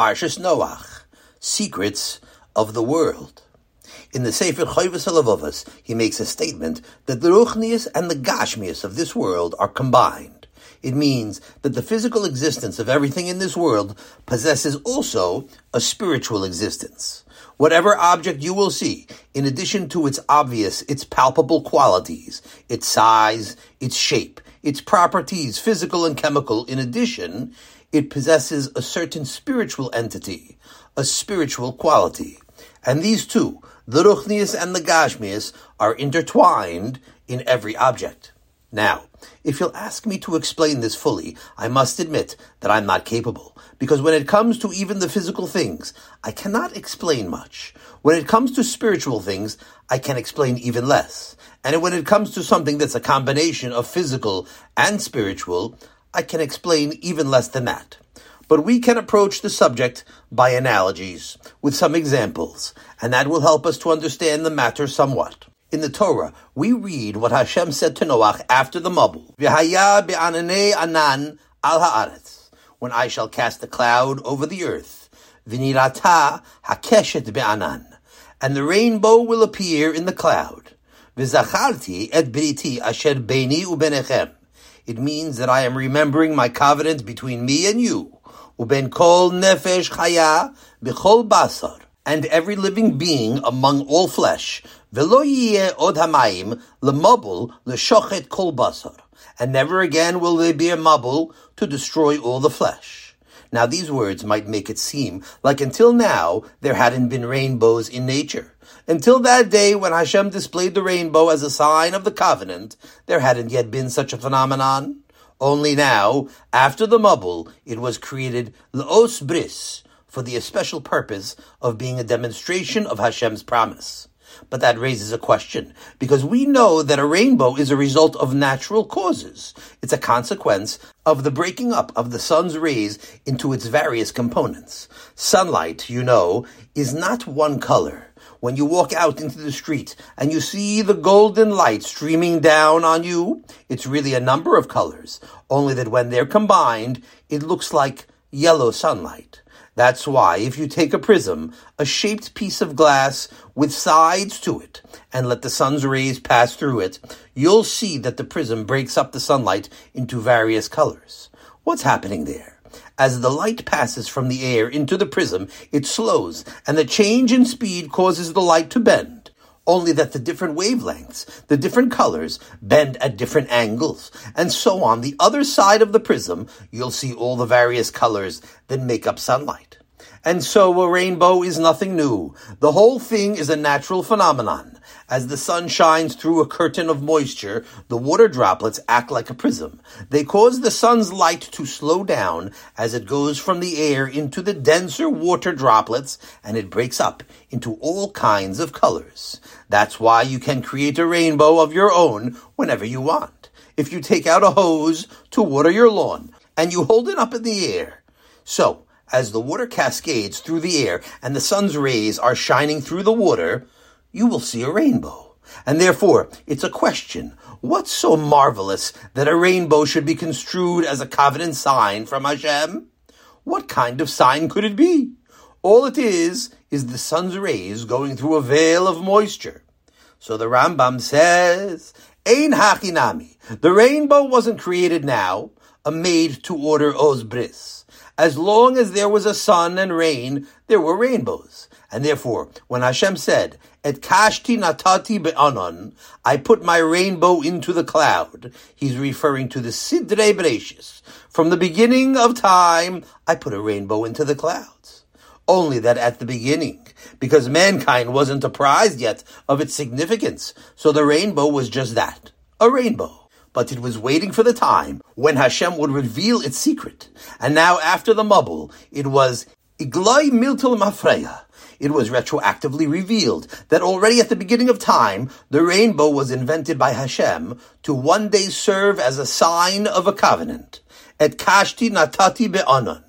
Parshas Noach, Secrets of the World. In the Sefer Chovos Halevavos, he makes a statement that the Ruchnius and the Gashmius of this world are combined. It means that the physical existence of everything in this world possesses also a spiritual existence. Whatever object you will see, in addition to its obvious, its palpable qualities, its size, its shape, its properties, physical and chemical, in addition, it possesses a certain spiritual entity, a spiritual quality. And these two, the Ruchnius and the Gashmius, are intertwined in every object. Now, if you'll ask me to explain this fully, I must admit that I'm not capable, because when it comes to even the physical things, I cannot explain much. When it comes to spiritual things, I can explain even less. And when it comes to something that's a combination of physical and spiritual, I can explain even less than that. But we can approach the subject by analogies, with some examples, and that will help us to understand the matter somewhat. In the Torah, we read what Hashem said to Noach after the Mabul. V'haya be'ananei anan al haaretz. When I shall cast a cloud over the earth. V'nirata hakeshet be'anan. And the rainbow will appear in the cloud. V'zacharti et briti asher beini ubenechem. It means that I am remembering my covenant between me and you. Uben kol nefesh chaya b'chol basar. And every living being among all flesh. V'lo yiyeh od hamayim lemobul l'shochet kol basar. And never again will there be a mabul to destroy all the flesh. Now these words might make it seem like until now there hadn't been rainbows in nature. Until that day when Hashem displayed the rainbow as a sign of the covenant, there hadn't yet been such a phenomenon. Only now, after the Mabul, it was created L'os Bris, for the especial purpose of being a demonstration of Hashem's promise. But that raises a question, because we know that a rainbow is a result of natural causes. It's a consequence of the breaking up of the sun's rays into its various components. Sunlight, you know, is not one color when you walk out into the street and you see the golden light streaming down on you, it's really a number of colors, only that when they're combined, it looks like yellow sunlight. That's why if you take a prism, a shaped piece of glass with sides to it, and let the sun's rays pass through it, you'll see that the prism breaks up the sunlight into various colors. What's happening there? As the light passes from the air into the prism, it slows, and the change in speed causes the light to bend. Only that the different wavelengths, the different colors, bend at different angles, and so on the other side of the prism, you'll see all the various colors that make up sunlight. And so a rainbow is nothing new. The whole thing is a natural phenomenon. As the sun shines through a curtain of moisture, the water droplets act like a prism. They cause the sun's light to slow down as it goes from the air into the denser water droplets and it breaks up into all kinds of colors. That's why you can create a rainbow of your own whenever you want. If you take out a hose to water your lawn and you hold it up in the air. So, as the water cascades through the air and the sun's rays are shining through the water, you will see a rainbow. And therefore, it's a question. What's so marvelous that a rainbow should be construed as a covenant sign from Hashem? What kind of sign could it be? All it is, is the sun's rays going through a veil of moisture. So the Ramban says, Ein hachinami. The rainbow wasn't created now, a made to order Os Bris. As long as there was a sun and rain, there were rainbows. And therefore, when Hashem said, Et kashti natati be'anon, I put my rainbow into the cloud, he's referring to the Sidrei Bereshis. From the beginning of time, I put a rainbow into the clouds. Only that at the beginning, because mankind wasn't apprised yet of its significance, so the rainbow was just that, a rainbow but it was waiting for the time when Hashem would reveal its secret. And now, after the Mabul, it was Iglai Miltul Mafreya. It was retroactively revealed that already at the beginning of time, the rainbow was invented by Hashem to one day serve as a sign of a covenant. Et kashti natati be'anon.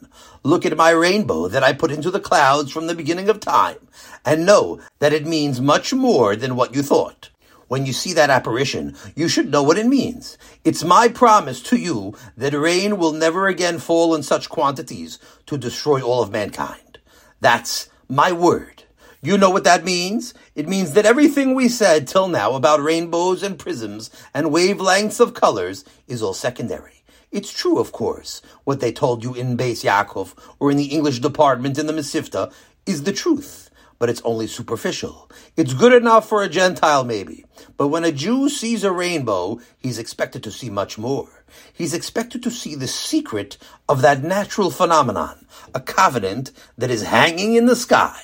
Look at my rainbow that I put into the clouds from the beginning of time, and know that it means much more than what you thought. When you see that apparition, you should know what it means. It's my promise to you that rain will never again fall in such quantities to destroy all of mankind. That's my word. You know what that means? It means that everything we said till now about rainbows and prisms and wavelengths of colors is all secondary. It's true, of course. What they told you in Beis Yaakov or in the English department in the Mesivta is the truth but it's only superficial. It's good enough for a Gentile, maybe. But when a Jew sees a rainbow, he's expected to see much more. He's expected to see the secret of that natural phenomenon, a covenant that is hanging in the sky.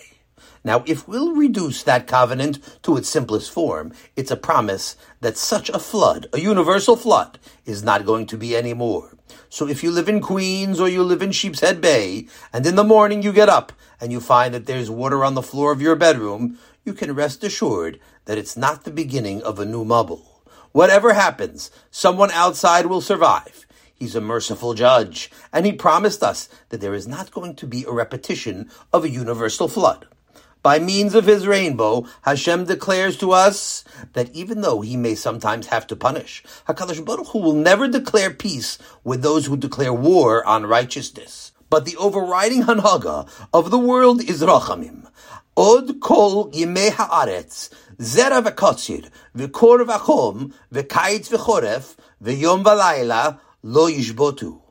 Now, if we'll reduce that covenant to its simplest form, it's a promise that such a flood, a universal flood, is not going to be anymore. So if you live in Queens or you live in Sheepshead Bay, and in the morning you get up and you find that there's water on the floor of your bedroom, you can rest assured that it's not the beginning of a new mabul. Whatever happens, someone outside will survive. He's a merciful judge, and he promised us that there is not going to be a repetition of a universal flood. By means of his rainbow, Hashem declares to us that even though he may sometimes have to punish, HaKadosh Baruch Hu will never declare peace with those who declare war on righteousness. But the overriding hanhaga of the world is rachamim. Od kol yimei haaretz, zera v'kotzir, v'kor v'achom, v'kayitz v'choref, v'yom v'layla, lo yishbotu.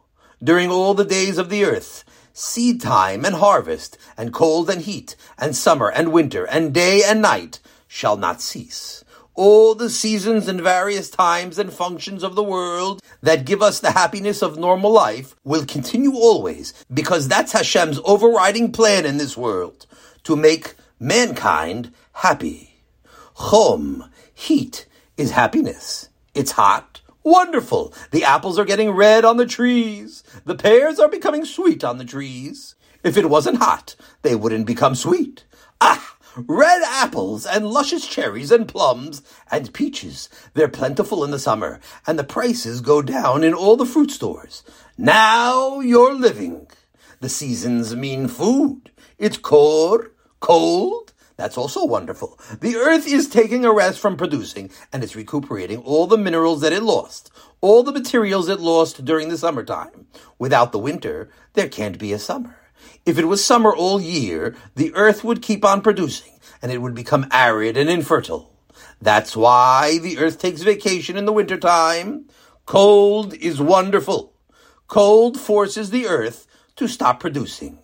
During all the days of the earth, seed time and harvest, and cold and heat, and summer and winter, and day and night shall not cease. All the seasons and various times and functions of the world that give us the happiness of normal life will continue always, because that's Hashem's overriding plan in this world, to make mankind happy. Chom, heat, is happiness. It's hot, Wonderful! The apples are getting red on the trees. The pears are becoming sweet on the trees. If it wasn't hot, they wouldn't become sweet. Ah! Red apples and luscious cherries and plums and peaches. They're plentiful in the summer, and the prices go down in all the fruit stores. Now you're living. The seasons mean food. It's kor, cold, that's also wonderful. The earth is taking a rest from producing and it's recuperating all the minerals that it lost, all the materials it lost during the summertime. Without the winter, there can't be a summer. If it was summer all year, the earth would keep on producing and it would become arid and infertile. That's why the earth takes vacation in the wintertime. Cold is wonderful. Cold forces the earth to stop producing.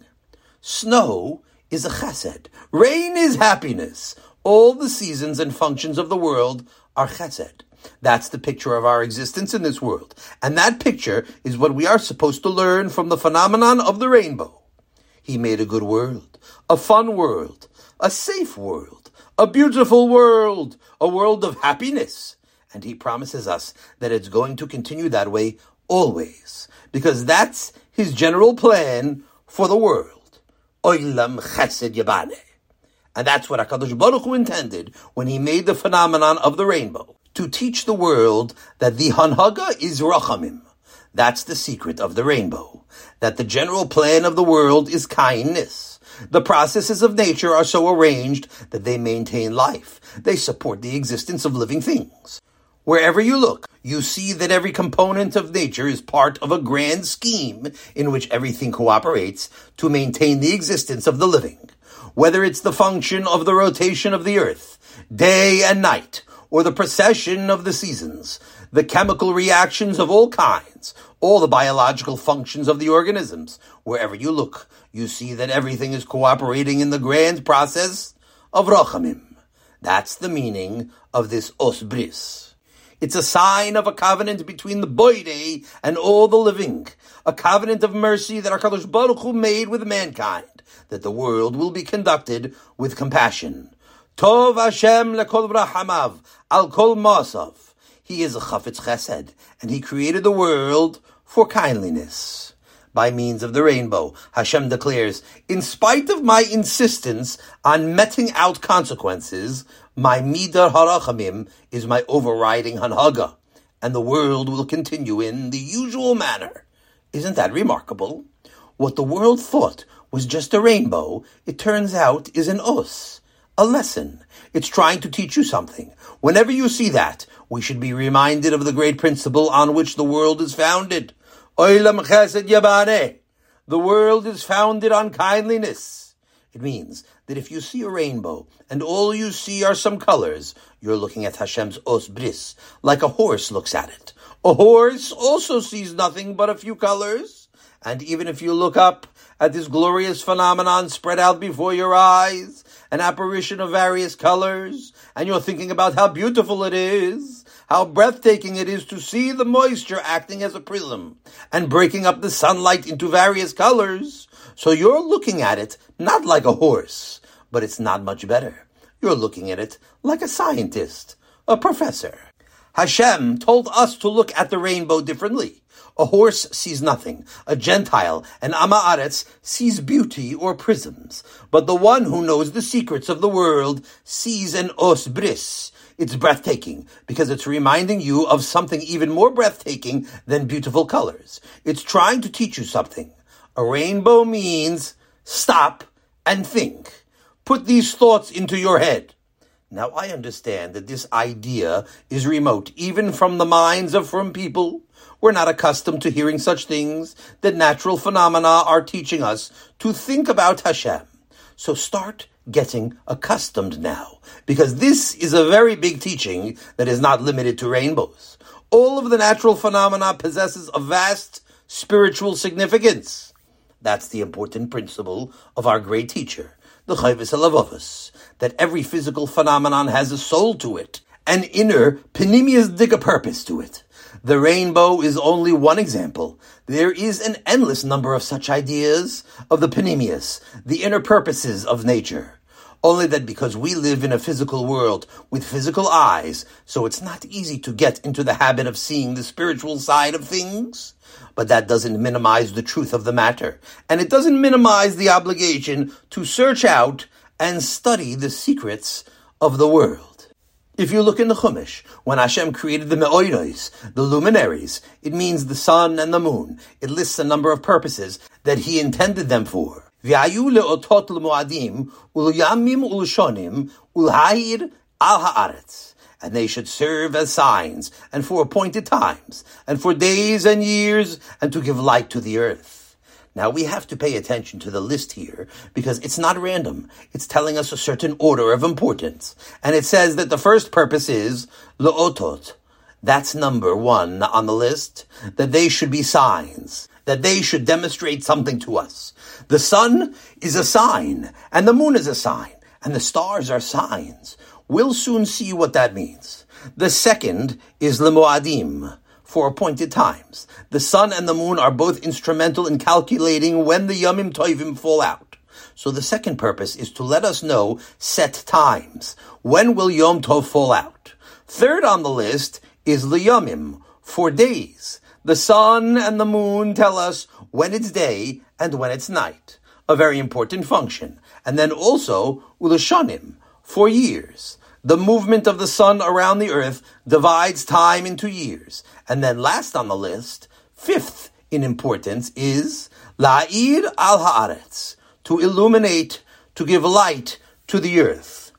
Snow is a chesed. Rain is happiness. All the seasons and functions of the world are chesed. That's the picture of our existence in this world. And that picture is what we are supposed to learn from the phenomenon of the rainbow. He made a good world, a fun world, a safe world, a beautiful world, a world of happiness. And he promises us that it's going to continue that way always, because that's his general plan for the world. Oilam Chesed Yabane. And that's what HaKadosh Baruch Hu intended when he made the phenomenon of the rainbow, to teach the world that the Hanhaga is Rachamim. That's the secret of the rainbow, that the general plan of the world is kindness. The processes of nature are so arranged that they maintain life. They support the existence of living things. Wherever you look, you see that every component of nature is part of a grand scheme in which everything cooperates to maintain the existence of the living. Whether it's the function of the rotation of the earth, day and night, or the precession of the seasons, the chemical reactions of all kinds, all the biological functions of the organisms. Wherever you look, you see that everything is cooperating in the grand process of Rachamim. That's the meaning of this Osbris. It's a sign of a covenant between the Boide and all the living, a covenant of mercy that HaKadosh Baruch Hu made with mankind, that the world will be conducted with compassion. Tov Hashem lekol rahamav al kol masav. He is a chafetz chesed, and he created the world for kindliness. By means of the rainbow, Hashem declares, in spite of my insistence on meting out consequences, my middas harachamim is my overriding hanhaga, and the world will continue in the usual manner. Isn't that remarkable? What the world thought was just a rainbow, it turns out is an os, a lesson. It's trying to teach you something. Whenever you see that, we should be reminded of the great principle on which the world is founded. Oilam chesed yabane. The world is founded on kindliness. It means that if you see a rainbow and all you see are some colors, you're looking at Hashem's os bris, like a horse looks at it. A horse also sees nothing but a few colors. And even if you look up at this glorious phenomenon spread out before your eyes, an apparition of various colors, and you're thinking about how beautiful it is, how breathtaking it is to see the moisture acting as a prism and breaking up the sunlight into various colors. So you're looking at it not like a horse, but it's not much better. You're looking at it like a scientist, a professor. Hashem told us to look at the rainbow differently. A horse sees nothing. A Gentile, an Amaaretz, sees beauty or prisms. But the one who knows the secrets of the world sees an os bris, it's breathtaking because it's reminding you of something even more breathtaking than beautiful colors. It's trying to teach you something. A rainbow means stop and think. Put these thoughts into your head. Now I understand that this idea is remote even from the minds of frum people. We're not accustomed to hearing such things that natural phenomena are teaching us to think about Hashem. So start getting accustomed now, because this is a very big teaching that is not limited to rainbows. All of the natural phenomena possesses a vast spiritual significance. That's the important principle of our great teacher, the Chovos Halevavos, that every physical phenomenon has a soul to it, an inner, penimius digga purpose to it. The rainbow is only one example. There is an endless number of such ideas of the penimius, the inner purposes of nature. Only that because we live in a physical world with physical eyes, so it's not easy to get into the habit of seeing the spiritual side of things. But that doesn't minimize the truth of the matter. And it doesn't minimize the obligation to search out and study the secrets of the world. If you look in the Chumash, when Hashem created the Me'oiros, the luminaries, it means the sun and the moon. It lists a number of purposes that He intended them for. V'ayu le'otot l'moadim, u'yamim u'shonim, u'l'ha'ir al ha'aretz. And they should serve as signs, and for appointed times, and for days and years, and to give light to the earth. Now we have to pay attention to the list here because it's not random. It's telling us a certain order of importance. And it says that the first purpose is le'otot. That's number one on the list. That they should be signs. That they should demonstrate something to us. The sun is a sign and the moon is a sign and the stars are signs. We'll soon see what that means. The second is lemoadim for appointed times. The sun and the moon are both instrumental in calculating when the Yomim Toivim fall out. So the second purpose is to let us know set times. When will Yom Tov fall out? Third on the list is Liyomim, for days. The sun and the moon tell us when it's day and when it's night. A very important function. And then also Ulashanim, for years. The movement of the sun around the earth divides time into years. And then last on the list, fifth in importance, is La'ir al Haaretz, to illuminate, to give light to the earth.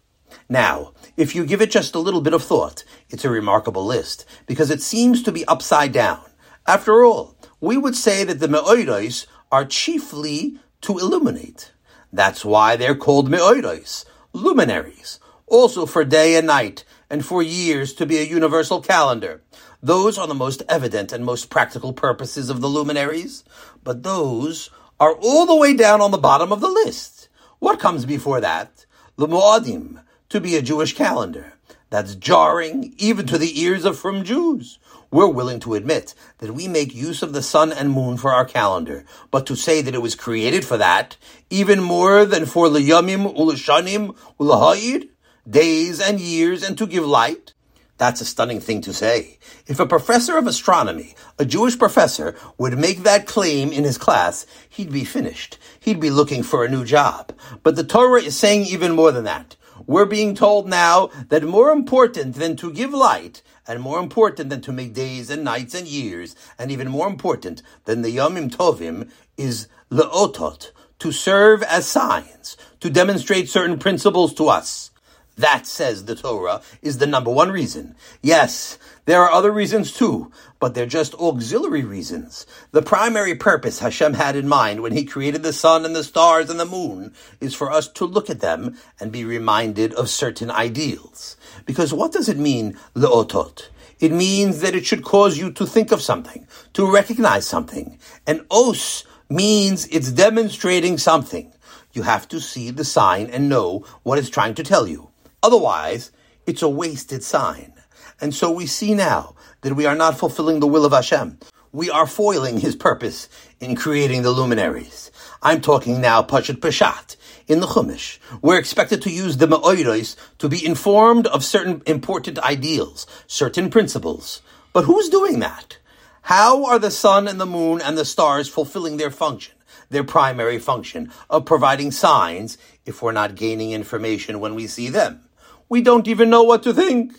Now, if you give it just a little bit of thought, it's a remarkable list, because it seems to be upside down. After all, we would say that the Me'oiros are chiefly to illuminate. That's why they're called Me'oiros, luminaries also for day and night, and for years to be a universal calendar. Those are the most evident and most practical purposes of the luminaries, but those are all the way down on the bottom of the list. What comes before that? The Mu'adim, to be a Jewish calendar. That's jarring even to the ears of frum Jews. We're willing to admit that we make use of the sun and moon for our calendar, but to say that it was created for that, even more than for Liyamim, Ulashanim, Ulahayid, days and years and to give light? That's a stunning thing to say. If a professor of astronomy, a Jewish professor, would make that claim in his class, he'd be finished. He'd be looking for a new job. But the Torah is saying even more than that. We're being told now that more important than to give light, and more important than to make days and nights and years, and even more important than the Yomim Tovim, is le'otot, to serve as signs, to demonstrate certain principles to us. That, says the Torah, is the number one reason. Yes, there are other reasons too, but they're just auxiliary reasons. The primary purpose Hashem had in mind when He created the sun and the stars and the moon is for us to look at them and be reminded of certain ideals. Because what does it mean, leotot? It means that it should cause you to think of something, to recognize something. And os means it's demonstrating something. You have to see the sign and know what it's trying to tell you. Otherwise, it's a wasted sign. And so we see now that we are not fulfilling the will of Hashem. We are foiling his purpose in creating the luminaries. I'm talking now Pashat Peshat in the Chumash. We're expected to use the Ma'oiros to be informed of certain important ideals, certain principles. But who's doing that? How are the sun and the moon and the stars fulfilling their function? their primary function of providing signs if we're not gaining information when we see them. We don't even know what to think.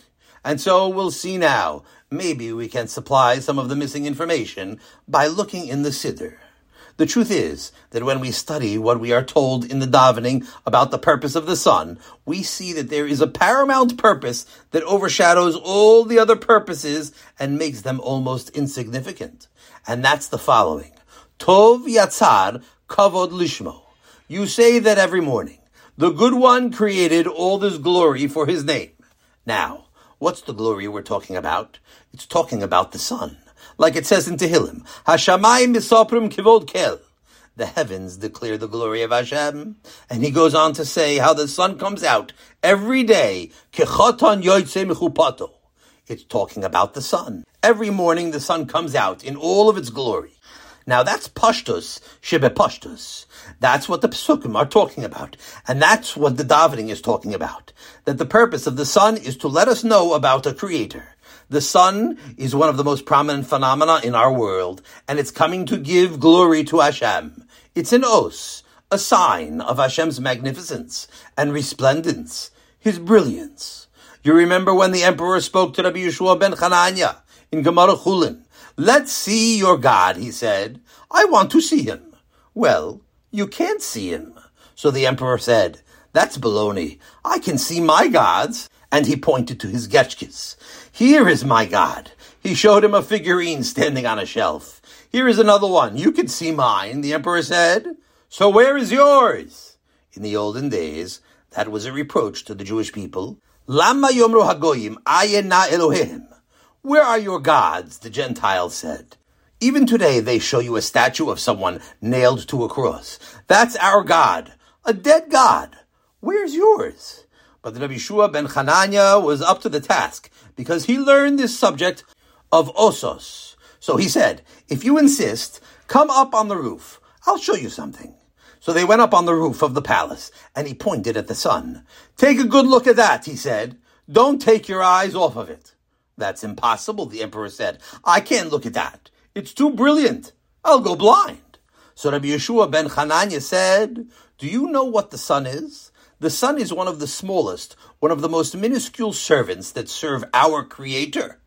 And so we'll see now. Maybe we can supply some of the missing information by looking in the Siddur. The truth is that when we study what we are told in the davening about the purpose of the sun, we see that there is a paramount purpose that overshadows all the other purposes and makes them almost insignificant. And that's the following. Tov yatzar kavod lishmo. You say that every morning. The good one created all this glory for his name. Now, what's the glory we're talking about? It's talking about the sun. Like it says in Tehillim, Hashamayim misoprim kivod kel. The heavens declare the glory of Hashem. And he goes on to say how the sun comes out every day. It's talking about the sun. Every morning the sun comes out in all of its glory. Now that's pashtus, shebe pashtus. That's what the psukim are talking about. And that's what the davening is talking about. That the purpose of the sun is to let us know about a creator. The sun is one of the most prominent phenomena in our world, and it's coming to give glory to Hashem. It's an os, a sign of Hashem's magnificence and resplendence, his brilliance. You remember when the emperor spoke to Rabbi Yehoshua ben Chananya in Gemara Chulin, Let's see your God, he said. I want to see him. Well, you can't see him. So the emperor said, That's baloney. I can see my gods. And he pointed to his Getchkis. Here is my God. He showed him a figurine standing on a shelf. Here is another one. You can see mine, the emperor said. So where is yours? In the olden days, that was a reproach to the Jewish people. Lama yomru hagoyim ayena Elohim. Where are your gods? The Gentiles said. Even today they show you a statue of someone nailed to a cross. That's our God. A dead God. Where's yours? But the Rabbi Shua ben Chananya was up to the task because he learned this subject of osos. So he said, if you insist, come up on the roof. I'll show you something. So they went up on the roof of the palace and he pointed at the sun. Take a good look at that, he said. Don't take your eyes off of it. That's impossible, the emperor said. I can't look at that. It's too brilliant. I'll go blind. So Rabbi Yehoshua ben Hananya said, Do you know what the sun is? The sun is one of the smallest, one of the most minuscule servants that serve our Creator.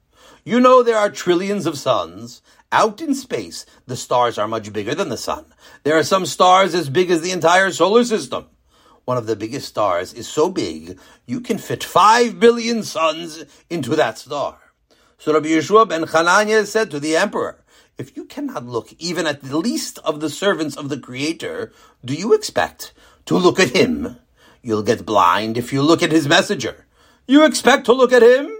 You know there are trillions of suns. Out in space, the stars are much bigger than the sun. There are some stars as big as the entire solar system one of the biggest stars, is so big, you can fit five billion suns into that star. So Rabbi Yehoshua ben Chananya said to the emperor, if you cannot look even at the least of the servants of the Creator, do you expect to look at him? You'll get blind if you look at his messenger. You expect to look at him?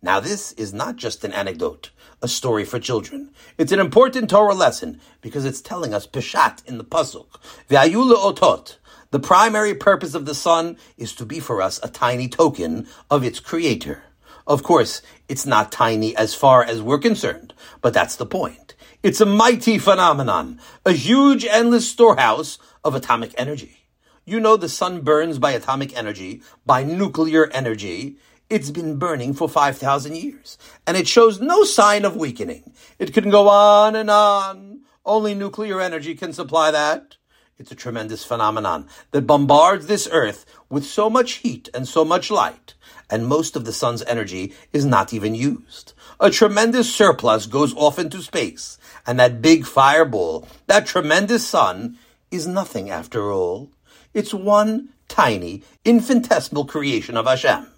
Now this is not just an anecdote, a story for children. It's an important Torah lesson because it's telling us Peshat in the Pasuk. Ve'ayule otot. The primary purpose of the sun is to be for us a tiny token of its creator. Of course, it's not tiny as far as we're concerned, but that's the point. It's a mighty phenomenon, a huge endless storehouse of atomic energy. You know the sun burns by atomic energy, by nuclear energy. It's been burning for 5,000 years, and it shows no sign of weakening. It can go on and on. Only nuclear energy can supply that. It's a tremendous phenomenon that bombards this earth with so much heat and so much light, and most of the sun's energy is not even used. A tremendous surplus goes off into space, and that big fireball, that tremendous sun, is nothing after all. It's one tiny, infinitesimal creation of Hashem.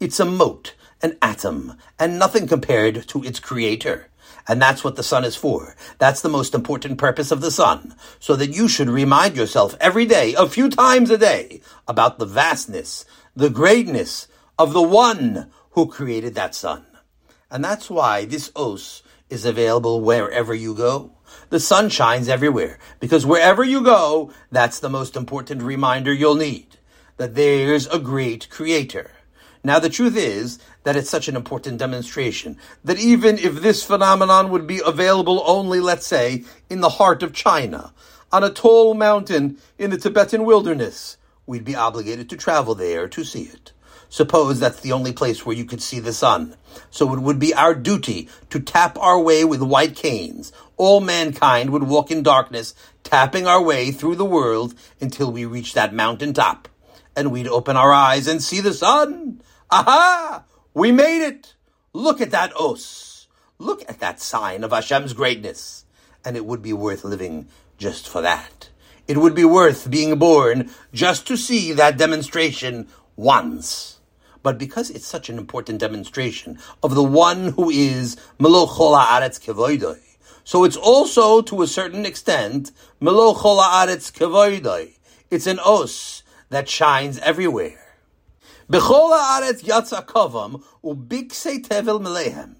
It's a mote, an atom, and nothing compared to its creator. And that's what the sun is for. That's the most important purpose of the sun. So that you should remind yourself every day, a few times a day, about the vastness, the greatness of the one who created that sun. And that's why this os is available wherever you go. The sun shines everywhere because wherever you go, that's the most important reminder you'll need that there's a great creator. Now, the truth is that it's such an important demonstration that even if this phenomenon would be available only, let's say, in the heart of China, on a tall mountain in the Tibetan wilderness, we'd be obligated to travel there to see it. Suppose that's the only place where you could see the sun. So it would be our duty to tap our way with white canes. All mankind would walk in darkness, tapping our way through the world until we reach that mountain top. And we'd open our eyes and see the sun. Aha! We made it! Look at that os. Look at that sign of Hashem's greatness. And it would be worth living just for that. It would be worth being born just to see that demonstration once. But because it's such an important demonstration of the one who is Melochola Aretz Kevoidoi, so it's also, to a certain extent, Melochola Aretz Kevoidoi. It's an os that shines everywhere. Bechola aretz yatsa kavam ubiksei tevel melehem.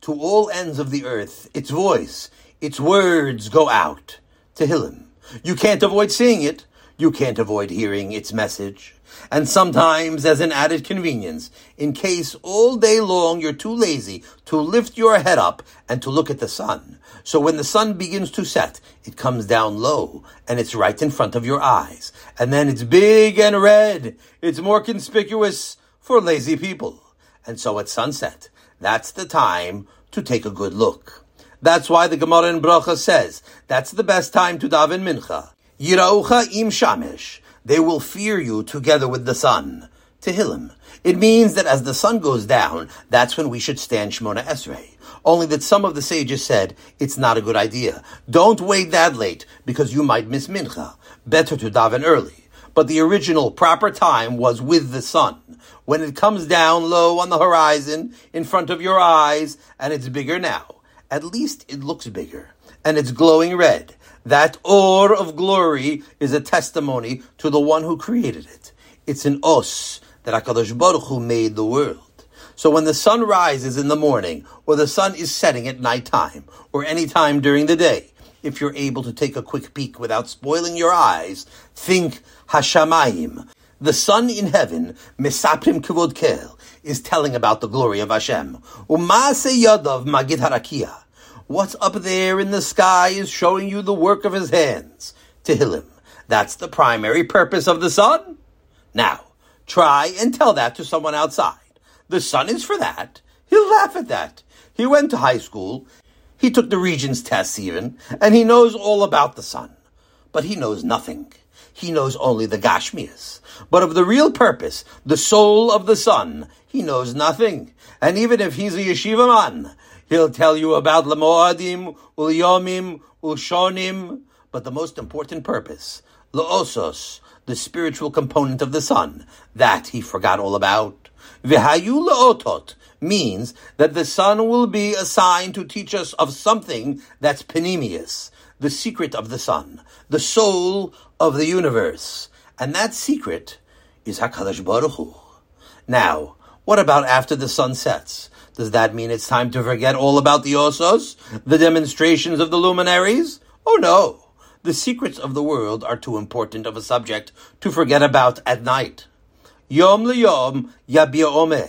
To all ends of the earth, its voice, its words go out. Tehillim. You can't avoid seeing it. You can't avoid hearing its message. And sometimes, as an added convenience, in case all day long you're too lazy to lift your head up and to look at the sun. So when the sun begins to set, it comes down low and it's right in front of your eyes. And then it's big and red. It's more conspicuous for lazy people. And so at sunset, that's the time to take a good look. That's why the Gemara in Bracha says that's the best time to daven mincha. Yiraucha im shamesh. They will fear you together with the sun. Tehillim. It means that as the sun goes down, that's when we should stand Shemona Esrei. Only that some of the sages said it's not a good idea. Don't wait that late because you might miss mincha. Better to daven early. But the original proper time was with the sun. When it comes down low on the horizon, in front of your eyes, and it's bigger now. At least it looks bigger. And it's glowing red. That ore of glory is a testimony to the one who created it. It's an os that HaKadosh Baruch Hu made the world. So when the sun rises in the morning, or the sun is setting at night time, or any time during the day, if you're able to take a quick peek without spoiling your eyes, think Hashamayim. The sun in heaven, Mesaprim Kivod Kel, is telling about the glory of Hashem. Umase Yadav Magid Harakia. What's up there in the sky is showing you the work of his hands. Tehillim. That's the primary purpose of the sun. Now, try and tell that to someone outside. The sun is for that. He'll laugh at that. He went to high school. He took the Regents tests even, and he knows all about the sun. But he knows nothing. He knows only the Gashmius. But of the real purpose, the soul of the sun, he knows nothing. And even if he's a yeshiva man, He'll tell you about Lamoadim, Ulyomim, Ushonim, but the most important purpose, Laosos, the spiritual component of the sun, that he forgot all about. Vihayu Laotot means that the sun will be assigned to teach us of something that's penimius, the secret of the sun, the soul of the universe. And that secret is HaKadosh Baruch Hu. Now, what about after the sun sets? Does that mean it's time to forget all about the osos, the demonstrations of the luminaries? Oh no. The secrets of the world are too important of a subject to forget about at night. Yom liyom yabia omer.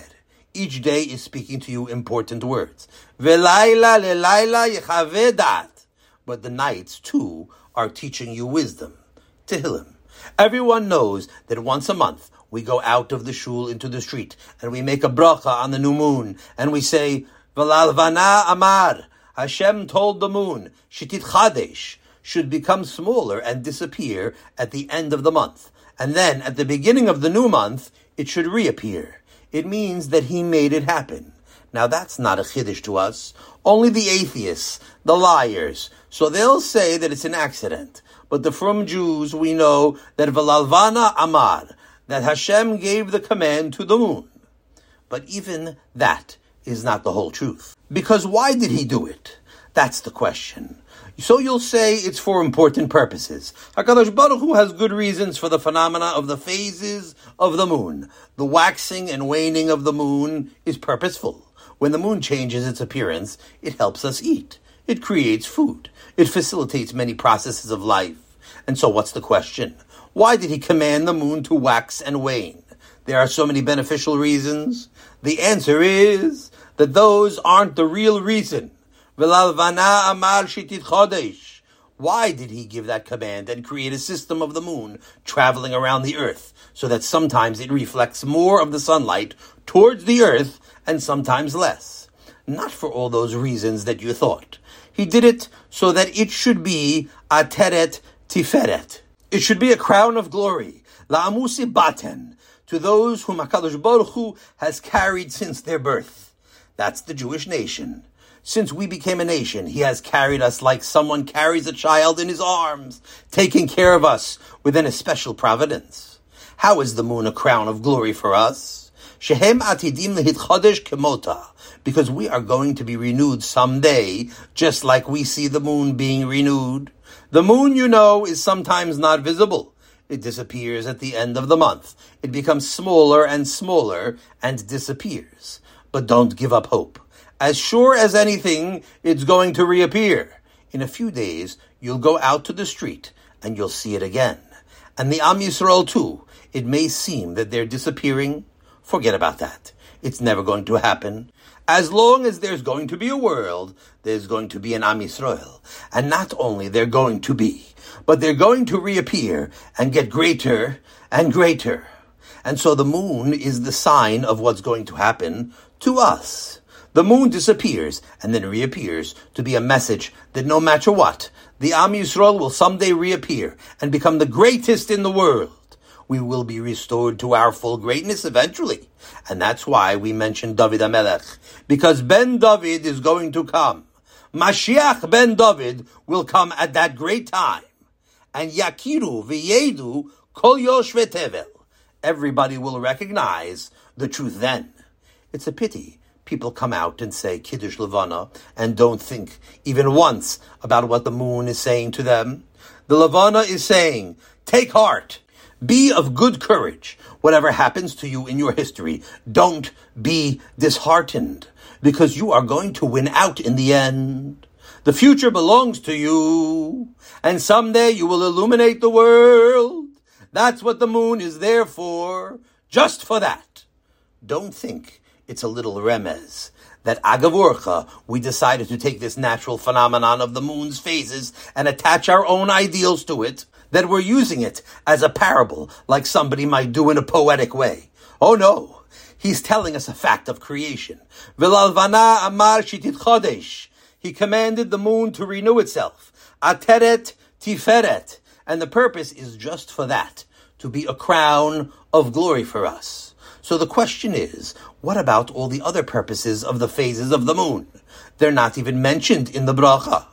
Each day is speaking to you important words. Velayla lelayla yechavedat. But the nights, too, are teaching you wisdom. Tehillim. Everyone knows that once a month we go out of the shul into the street and we make a bracha on the new moon and we say, V'lalvana amar, Hashem told the moon, Shitit chadesh, should become smaller and disappear at the end of the month. And then at the beginning of the new month, it should reappear. It means that he made it happen. Now that's not a chiddush to us. Only the atheists, the liars. So they'll say that it's an accident. but the frum Jews we know that Valalvana Amar, that Hashem gave the command to the moon. But even that is not the whole truth. Because why did he do it? That's the question. So you'll say it's for important purposes. HaKadosh Baruch Hu has good reasons for the phenomena of the phases of the moon. The waxing and waning of the moon is purposeful. When the moon changes its appearance, it helps us eat. It creates food. It facilitates many processes of life. And so what's the question? Why did he command the moon to wax and wane? There are so many beneficial reasons. The answer is that those aren't the real reason. Why did he give that command and create a system of the moon traveling around the earth so that sometimes it reflects more of the sunlight towards the earth and sometimes less? Not for all those reasons that you thought. He did it so that it should be ateret tiferet. It should be a crown of glory. la La'amusi baten. To those whom HaKadosh Baruch Hu has carried since their birth. That's the Jewish nation. Since we became a nation, he has carried us like someone carries a child in his arms, taking care of us within a special providence. How is the moon a crown of glory for us? Shehem atidim lehitchodesh kemota, because we are going to be renewed someday, just like we see the moon being renewed. The moon, you know, is sometimes not visible. It disappears at the end of the month. It becomes smaller and smaller and disappears. But don't give up hope as sure as anything, it's going to reappear. In a few days, you'll go out to the street and you'll see it again. And the Am Yisrael too. It may seem that they're disappearing. Forget about that. It's never going to happen. As long as there's going to be a world, there's going to be an Am Yisrael. And not only they're going to be, but they're going to reappear and get greater and greater. And so the moon is the sign of what's going to happen to us. The moon disappears and then reappears to be a message that no matter what, the Am Yisrael will someday reappear and become the greatest in the world. We will be restored to our full greatness eventually. And that's why we mention David Amelech. Because Ben David is going to come. Mashiach Ben David will come at that great time. And Yakiru v'yedu kol yosh tevel. Everybody will recognize the truth then. It's a pity people come out and say Kiddush Levana and don't think even once about what the moon is saying to them. The Levana is saying, take heart, be of good courage. Whatever happens to you in your history, don't be disheartened because you are going to win out in the end. The future belongs to you and someday you will illuminate the world. That's what the moon is there for, just for that. Don't think it's a little remez that agavurcha, we decided to take this natural phenomenon of the moon's phases and attach our own ideals to it, that we're using it as a parable, like somebody might do in a poetic way. Oh no, he's telling us a fact of creation. Vilalvana amar shitit chodesh. He commanded the moon to renew itself. Ateret tiferet. And the purpose is just for that, to be a crown of glory for us. So the question is, what about all the other purposes of the phases of the moon? They're not even mentioned in the bracha.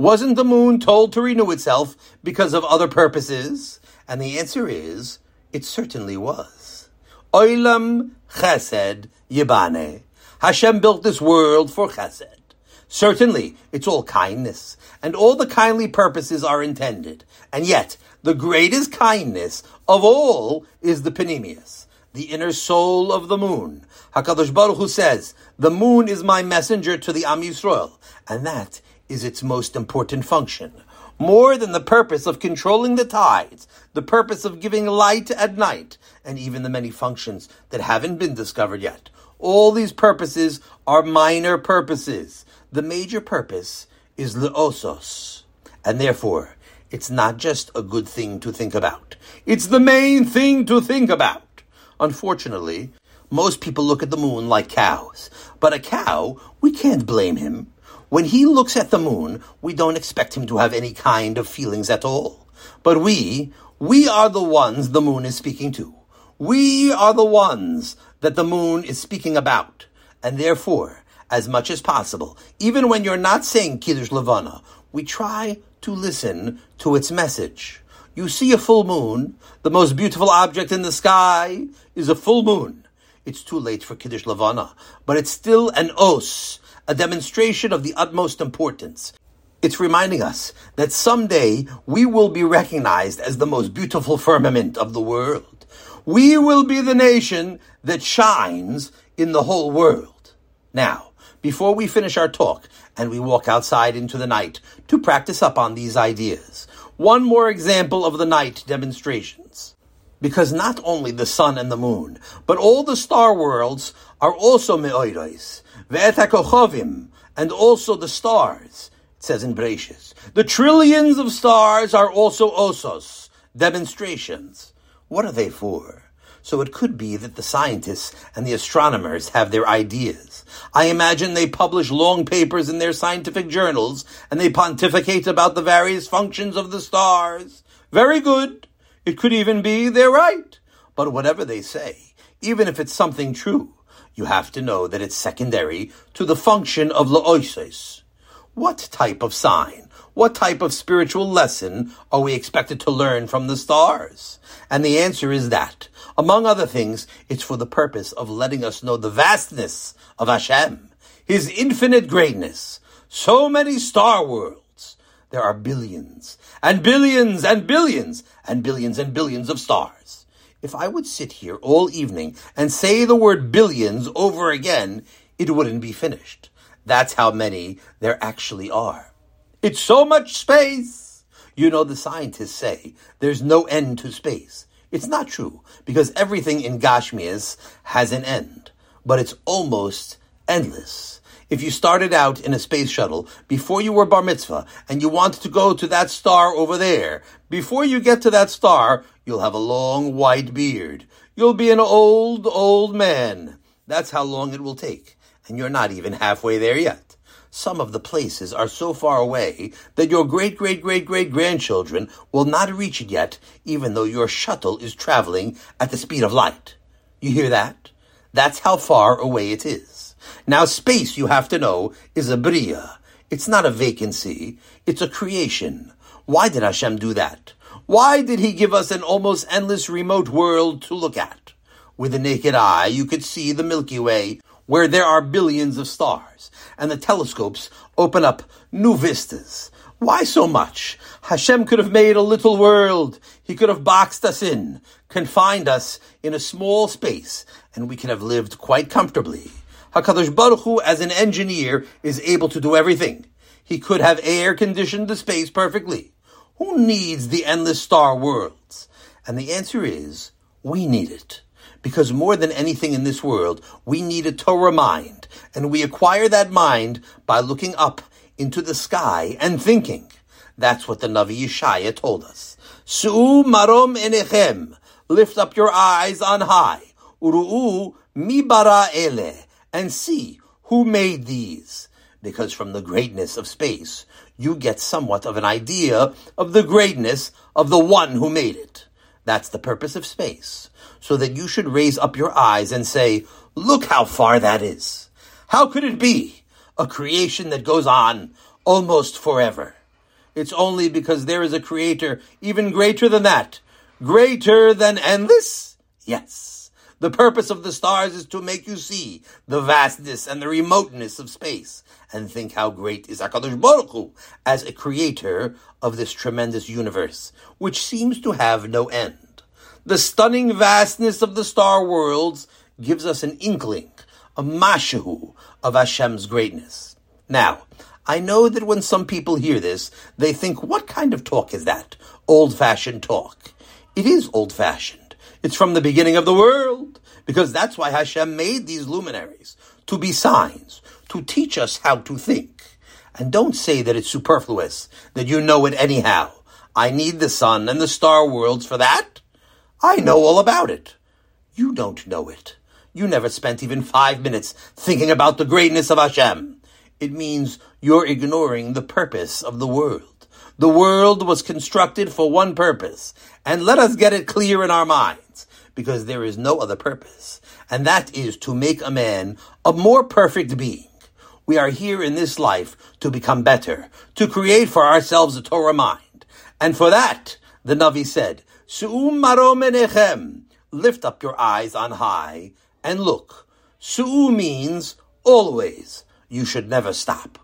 Wasn't the moon told to renew itself because of other purposes? And the answer is, it certainly was. Oilam chesed yibane. Hashem built this world for chesed. Certainly, it's all kindness, and all the kindly purposes are intended. And yet, the greatest kindness of all is the penimius the inner soul of the moon. Hakadosh Baruch Hu says, "The moon is my messenger to the Am Yisrael," and that is its most important function. More than the purpose of controlling the tides, the purpose of giving light at night, and even the many functions that haven't been discovered yet. All these purposes are minor purposes. The major purpose is leosos, and therefore it's not just a good thing to think about. It's the main thing to think about. Unfortunately, most people look at the moon like cows. But a cow, we can't blame him. When he looks at the moon, we don't expect him to have any kind of feelings at all. But we, we are the ones the moon is speaking to. We are the ones that the moon is speaking about. And therefore, as much as possible, even when you're not saying Kiddush Levana, we try to listen to its message. You see a full moon, the most beautiful object in the sky is a full moon. It's too late for Kiddush Levana, but it's still an os, a demonstration of the utmost importance. It's reminding us that someday we will be recognized as the most beautiful firmament of the world. We will be the nation that shines in the whole world. Now, before we finish our talk and we walk outside into the night to practice up on these ideas, one more example of the night demonstrations. Because not only the sun and the moon, but all the star worlds are also me'oiros, and also the stars it says in Bereshis. The trillions of stars are also osos, demonstrations. What are they for? So it could be that the scientists and the astronomers have their ideas. I imagine they publish long papers in their scientific journals and they pontificate about the various functions of the stars. Very good. It could even be they're right. But whatever they say, even if it's something true, you have to know that it's secondary to the function of Laoises. What type of sign, what type of spiritual lesson are we expected to learn from the stars? And the answer is that, among other things, it's for the purpose of letting us know the vastness of Hashem, His infinite greatness. So many star worlds. There are billions and billions and billions and billions and billions of stars. If I would sit here all evening and say the word billions over again, it wouldn't be finished. That's how many there actually are. It's so much space. You know, the scientists say there's no end to space. It's not true because everything in Gashmius has an end, but it's almost endless. If you started out in a space shuttle before you were bar mitzvah and you wanted to go to that star over there, before you get to that star, you'll have a long white beard. You'll be an old, old man. That's how long it will take and you're not even halfway there yet. Some of the places are so far away that your great great great great grandchildren will not reach it yet, even though your shuttle is traveling at the speed of light. You hear that? That's how far away it is. Now, space, you have to know, is a bria. It's not a vacancy. It's a creation. Why did Hashem do that? Why did He give us an almost endless remote world to look at? With the naked eye, you could see the Milky Way where there are billions of stars, and the telescopes open up new vistas. Why so much? Hashem could have made a little world. He could have boxed us in, confined us in a small space, and we could have lived quite comfortably. HaKadosh Baruch Hu, as an engineer, is able to do everything. He could have air conditioned the space perfectly. Who needs the endless star worlds? And the answer is, we need it. Because more than anything in this world, we need a Torah mind, and we acquire that mind by looking up into the sky and thinking. That's what the Navi Yeshaya told us. Su'u marom enechem, lift up your eyes on high. Uru'u mibara ele, and see who made these. Because from the greatness of space, you get somewhat of an idea of the greatness of the one who made it. That's the purpose of space so that you should raise up your eyes and say, look how far that is. How could it be a creation that goes on almost forever? It's only because there is a creator even greater than that. Greater than endless? Yes. The purpose of the stars is to make you see the vastness and the remoteness of space and think how great is HaKadosh Baruch Hu as a creator of this tremendous universe, which seems to have no end. The stunning vastness of the star worlds gives us an inkling, a mashahu of Hashem's greatness. Now, I know that when some people hear this, they think, what kind of talk is that? Old fashioned talk. It is old fashioned. It's from the beginning of the world, because that's why Hashem made these luminaries, to be signs, to teach us how to think. And don't say that it's superfluous, that you know it anyhow. I need the sun and the star worlds for that. I know all about it. You don't know it. You never spent even five minutes thinking about the greatness of Hashem. It means you're ignoring the purpose of the world. The world was constructed for one purpose, and let us get it clear in our minds, because there is no other purpose, and that is to make a man a more perfect being. We are here in this life to become better, to create for ourselves a Torah mind. And for that, the Navi said, Su'um menechem, lift up your eyes on high and look. Su'u means always. You should never stop.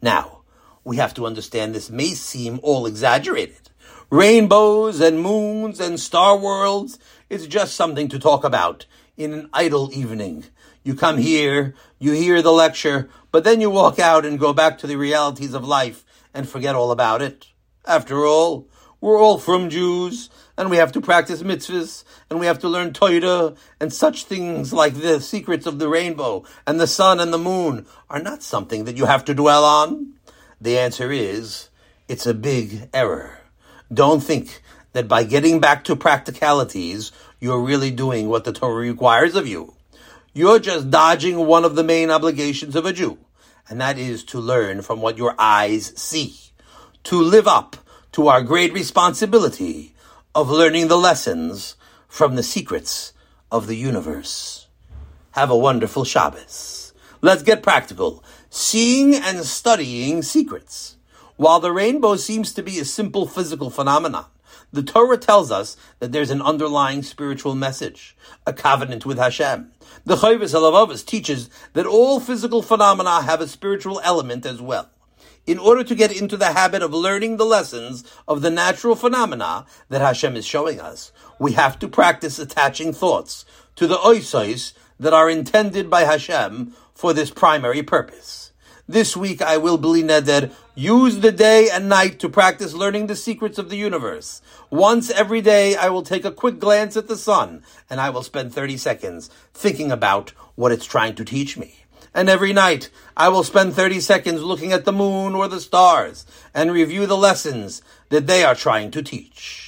Now, we have to understand this may seem all exaggerated. Rainbows and moons and star worlds, it's just something to talk about in an idle evening. You come here, you hear the lecture, but then you walk out and go back to the realities of life and forget all about it. After all, we're all frum Jews, and we have to practice mitzvahs, and we have to learn Torah, and such things like the secrets of the rainbow and the sun and the moon are not something that you have to dwell on. The answer is, it's a big error. Don't think that by getting back to practicalities, you're really doing what the Torah requires of you. You're just dodging one of the main obligations of a Jew, and that is to learn from what your eyes see, to live up to our great responsibility of learning the lessons from the secrets of the universe. Have a wonderful Shabbos. Let's get practical. Seeing and studying secrets. While the rainbow seems to be a simple physical phenomenon, the Torah tells us that there's an underlying spiritual message, a covenant with Hashem. The Chovos HaLevavos teaches that all physical phenomena have a spiritual element as well in order to get into the habit of learning the lessons of the natural phenomena that Hashem is showing us, we have to practice attaching thoughts to the oisos that are intended by Hashem for this primary purpose. This week I will bli neder use the day and night to practice learning the secrets of the universe. Once every day I will take a quick glance at the sun and I will spend 30 seconds thinking about what it's trying to teach me and every night I will spend 30 seconds looking at the moon or the stars and review the lessons that they are trying to teach.